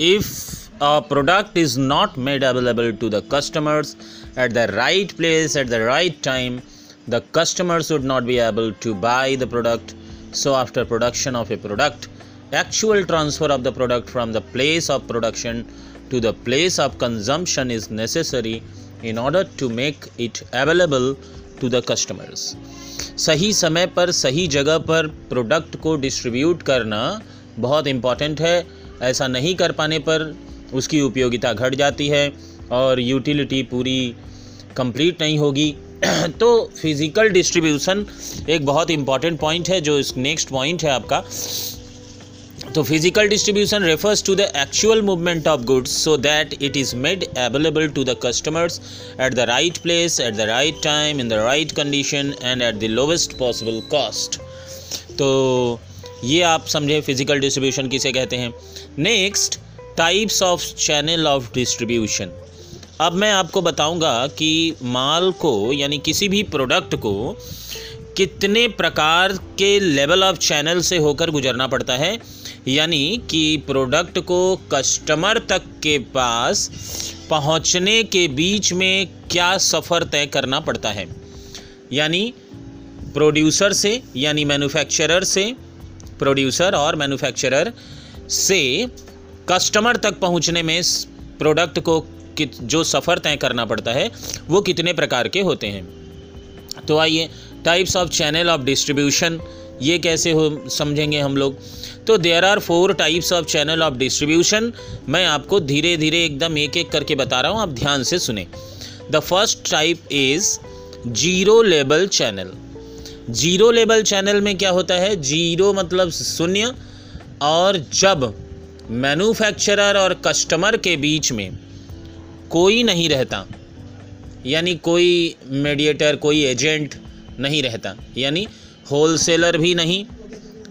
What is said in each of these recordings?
if a product is not made available to the customers at the right place at the right time the customers would not be able to buy the product so after production of a product actual transfer of the product from the place of production to the place of consumption is necessary in order to make it available to the customers सही समय पर सही जगह पर product को distribute करना बहुत important है ऐसा नहीं कर पाने पर उसकी उपयोगिता घट जाती है और यूटिलिटी पूरी कंप्लीट नहीं होगी। तो फ़िज़िकल डिस्ट्रीब्यूशन एक बहुत इंपॉर्टेंट पॉइंट है, जो इस नेक्स्ट पॉइंट है आपका। तो physical distribution refers to the actual movement of goods so that it is made available to the customers at the right place, at the right time, in the right condition, and at the lowest possible cost. तो ये आप समझे physical distribution किसे कहते हैं? Next types of channel of distribution अब मैं आपको बताऊँगा कि माल को, यानी किसी भी प्रोडक्ट को, कितने प्रकार के लेवल ऑफ़ चैनल से होकर गुजरना पड़ता है। यानी कि प्रोडक्ट को कस्टमर तक के पास पहुँचने के बीच में क्या सफ़र तय करना पड़ता है। यानी प्रोड्यूसर से, यानी मैन्युफैक्चरर से प्रोड्यूसर और मैन्युफैक्चरर से कस्टमर तक पहुँचने में प्रोडक्ट को जो सफ़र तय करना पड़ता है, वो कितने प्रकार के होते हैं। तो आइए types of channel of distribution ये कैसे हो, समझेंगे हम लोग। तो there are four types of channel of distribution मैं आपको धीरे धीरे एकदम एक एक करके बता रहा हूँ, आप ध्यान से सुने। The first type is zero label channel zero level channel में क्या होता है? ज़ीरो मतलब शून्य और जब मैन्युफैक्चरर और कस्टमर के बीच में कोई नहीं रहता, यानी कोई मीडिएटर, कोई एजेंट नहीं रहता, यानी होलसेलर भी नहीं,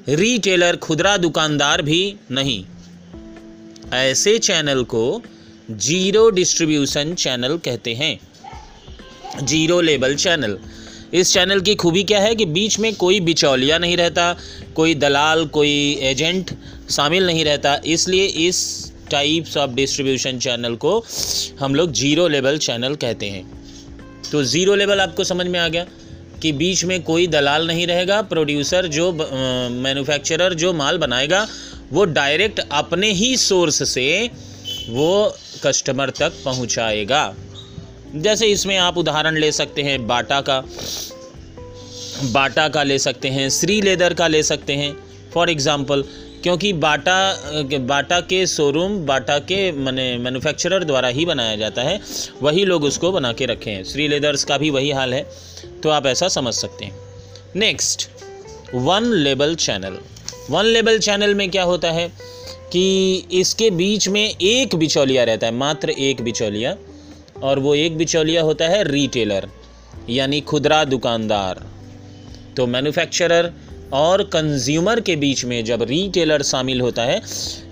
रीटेलर, खुदरा दुकानदार भी नहीं, ऐसे चैनल को ज़ीरो डिस्ट्रीब्यूशन चैनल कहते हैं। ज़ीरो लेबल चैनल। इस चैनल की खूबी क्या है कि बीच में कोई बिचौलिया नहीं रहता, कोई दलाल, कोई एजेंट शामिल नहीं रहता। इसलिए इस टाइप्स ऑफ़ डिस्ट्रीब्यूशन चैनल को हम लोग ज़ीरो लेवल चैनल कहते हैं। तो ज़ीरो लेवल आपको समझ में आ गया कि बीच में कोई दलाल नहीं रहेगा प्रोड्यूसर जो मैन्युफैक्चरर जो माल बनाएगा, वो डायरेक्ट अपने ही सोर्स से वो कस्टमर तक पहुंचाएगा। जैसे इसमें आप उदाहरण ले सकते हैं, बाटा का। बाटा का ले सकते हैं, श्री लेदर का ले सकते हैं फॉर एग्ज़ाम्पल क्योंकि बाटा बाटा के शोरूम बाटा के मैंने मैन्युफैक्चरर द्वारा ही बनाया जाता है, वही लोग उसको बना के रखे हैं। श्री लेदर्स का भी वही हाल है तो आप ऐसा समझ सकते हैं। Next one label channel one label channel में क्या होता है कि इसके बीच में एक बिचौलिया रहता है, मात्र एक बिचौलिया। और वो एक बिचौलिया होता है रीटेलर यानी खुदरा दुकानदार। तो मैन्युफैक्चरर और कंज्यूमर के बीच में जब रीटेलर शामिल होता है,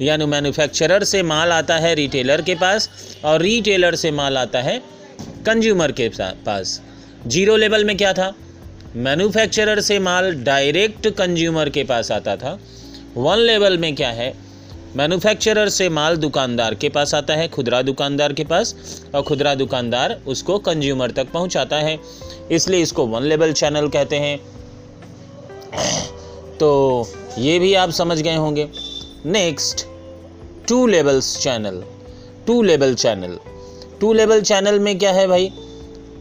यानी मैन्युफैक्चरर से माल आता है रिटेलर के पास और रिटेलर से माल आता है कंज्यूमर के पास। ज़ीरो लेवल में क्या था? मैन्युफैक्चरर से माल डायरेक्ट कंज्यूमर के पास आता था। वन लेवल में क्या है? मैन्युफैक्चरर से माल दुकानदार के पास आता है, खुदरा दुकानदार के पास, और खुदरा दुकानदार उसको कंज्यूमर तक पहुंचाता है। इसलिए इसको वन लेवल चैनल कहते हैं। तो ये भी आप समझ गए होंगे। Next two levels channel two level channel two level channel में क्या है भाई?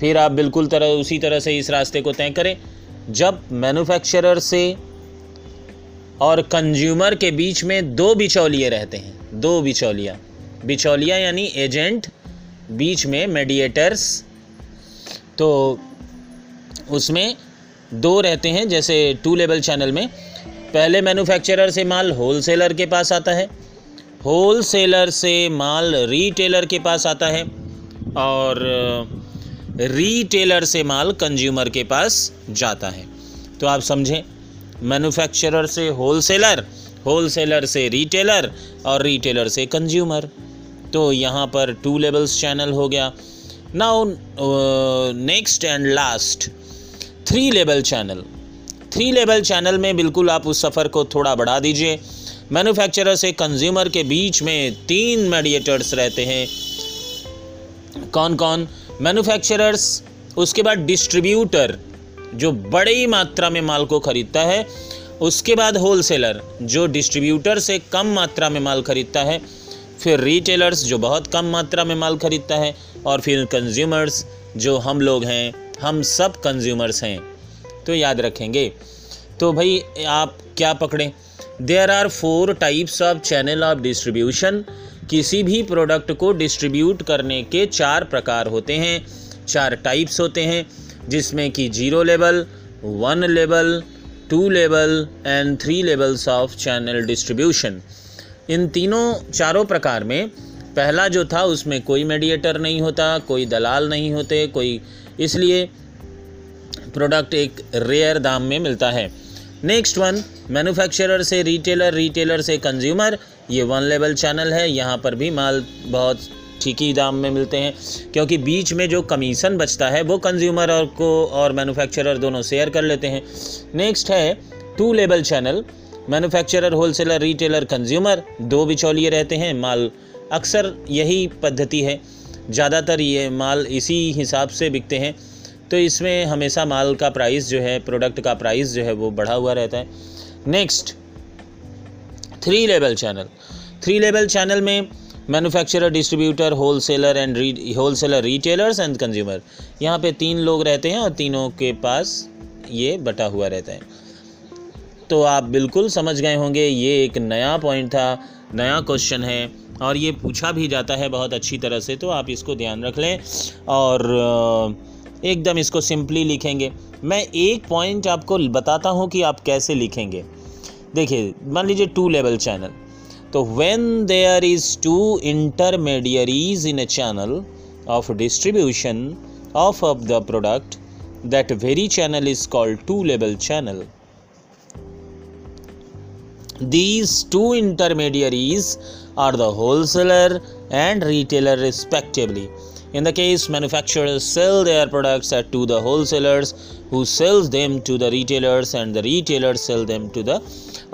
फिर आप बिल्कुल तरह, उसी तरह से इस रास्ते को तय करें। जब मैन्युफैक्चरर से और कंज्यूमर के बीच में दो बिचौलिए रहते हैं, दो बिचौलिया। बिचौलिया यानी एजेंट बीच में मेडिएटर्स तो उसमें दो रहते हैं, जैसे टू लेवल चैनल में। पहले मैन्युफैक्चरर से माल होलसेलर के पास आता है। होलसेलर से माल रीटेलर के पास आता है। और रीटेलर से माल कंज्यूमर के पास जाता है। तो आप समझें मैन्युफैक्चरर से होलसेलर होलसेलर से रिटेलर और रिटेलर से कंज्यूमर तो यहाँ पर टू लेवल्स चैनल हो गया. Now next and last three level channel three level channel में बिल्कुल आप उस सफ़र को थोड़ा बढ़ा दीजिए. मैन्युफैक्चरर से कंज्यूमर के बीच में तीन मेडिएटर्स रहते हैं. कौन कौन मैन्युफैक्चरर्स उसके बाद डिस्ट्रीब्यूटर जो बड़ी मात्रा में माल को खरीदता है, उसके बाद होलसेलर जो डिस्ट्रीब्यूटर से कम मात्रा में माल खरीदता है, फिर रिटेलर्स जो बहुत कम मात्रा में माल खरीदता है, और फिर कंज्यूमर्स जो हम लोग हैं, हम सब कंज्यूमर्स हैं। तो याद रखेंगे। तो भाई, आप क्या पकड़ें? There are four types of channel of distribution किसी भी प्रोडक्ट को डिस्ट्रीब्यूट करने के चार प्रकार होते हैं, चार टाइप्स होते हैं। जिसमें कि zero level, one level, two level and three levels of channel distribution इन तीनों चारों प्रकार में पहला जो था उसमें कोई मेडिएटर नहीं होता, कोई दलाल नहीं होते, कोई इसलिए प्रोडक्ट एक रेयर दाम में मिलता है। नेक्स्ट वन मैन्युफैक्चरर से रिटेलर रिटेलर से कंज्यूमर ये वन लेवल चैनल है, यहाँ पर भी माल बहुत ठीक ही दाम में मिलते हैं, क्योंकि बीच में जो कमीशन बचता है, वो कंज्यूमर और को और मैन्युफैक्चरर दोनों शेयर कर लेते हैं। नेक्स्ट है two level channel manufacturer wholesaler retailer consumer दो बिचौलिए रहते हैं, माल अक्सर यही पद्धति है। ज़्यादातर ये माल इसी हिसाब से बिकते हैं तो इसमें हमेशा माल का प्राइस जो है प्रोडक्ट का प्राइस जो है, वो बढ़ा हुआ रहता है। Next three level channel three level channel में manufacturer distributor wholesaler and wholesaler retailers and consumer यहाँ पे तीन लोग रहते हैं और तीनों के पास ये बटा हुआ रहता है। तो आप बिल्कुल समझ गए होंगे, ये एक नया पॉइंट था, नया क्वेश्चन है और ये पूछा भी जाता है बहुत अच्छी तरह से तो आप इसको ध्यान रख लें और एकदम इसको सिंपली लिखेंगे। मैं एक पॉइंट आपको बताता हूँ कि आप कैसे लिखेंगे। देखिए, मान लीजिए two level channel so when there is two intermediaries in a channel of distribution of, the product that very channel is called two-level channel. These two intermediaries are the wholesaler and retailer respectively. In the case, manufacturers sell their products to the wholesalers who sells them to the retailers and the retailers sell them to the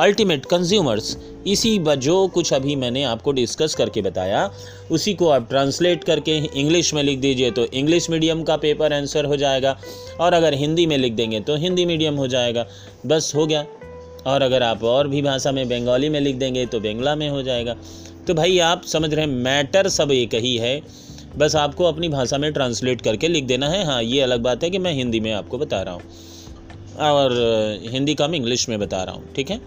ultimate consumers इसी जो कुछ अभी मैंने आपको discuss करके बताया, उसी को आप ट्रांसलेट करके इंग्लिश में लिख दीजिए तो इंग्लिश मीडियम का पेपर आंसर हो जाएगा। और अगर हिंदी में लिख देंगे तो हिंदी मीडियम हो जाएगा। बस हो गया। और अगर आप और भी भाषा में बंगाली में लिख देंगे तो बंगला में हो जाएगा। तो भाई, आप समझ रहे हैं, मैटर सब एक ही है। बस आपको अपनी भाषा में ट्रांसलेट करके लिख देना है। हाँ ये अलग बात है कि मैं हिंदी में आपको बता रहा हूँ। और हिंदी का मैं इंग्लिश में बता रहा हूँ, ठीक है?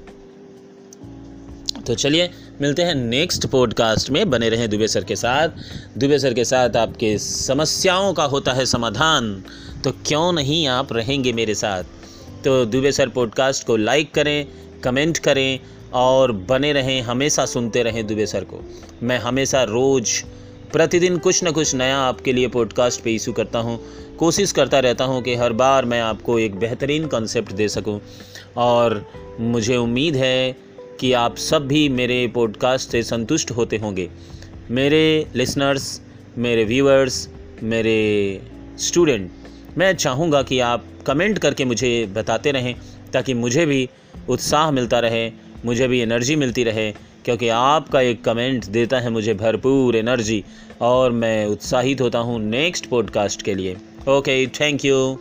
तो चलिए, मिलते हैं नेक्स्ट पॉडकास्ट में। बने रहें दुबे सर के साथ। दुबे सर के साथ आपके समस्याओं का होता है समाधान। तो क्यों नहीं आप रहेंगे मेरे साथ? तो दुबे सर पॉडकास्ट को लाइक करें कमेंट करें और बने रहें। हमेशा सुनते रहें दुबे सर को। मैं हमेशा रोज़ प्रतिदिन कुछ ना कुछ नया आपके लिए पॉडकास्ट पे इशू करता हूँ। कोशिश करता रहता हूँ कि हर बार मैं आपको एक बेहतरीन कॉन्सेप्ट दे सकूँ। और मुझे उम्मीद है कि आप सब भी मेरे पॉडकास्ट से संतुष्ट होते होंगे। मेरे लिसनर्स मेरे व्यूअर्स मेरे स्टूडेंट मैं चाहूँगा कि आप कमेंट करके मुझे बताते रहें, ताकि मुझे भी उत्साह मिलता रहे, मुझे भी एनर्जी मिलती रहे क्योंकि आपका एक कमेंट देता है मुझे भरपूर एनर्जी और मैं उत्साहित होता हूँ नेक्स्ट पॉडकास्ट के लिए। Okay, thank you.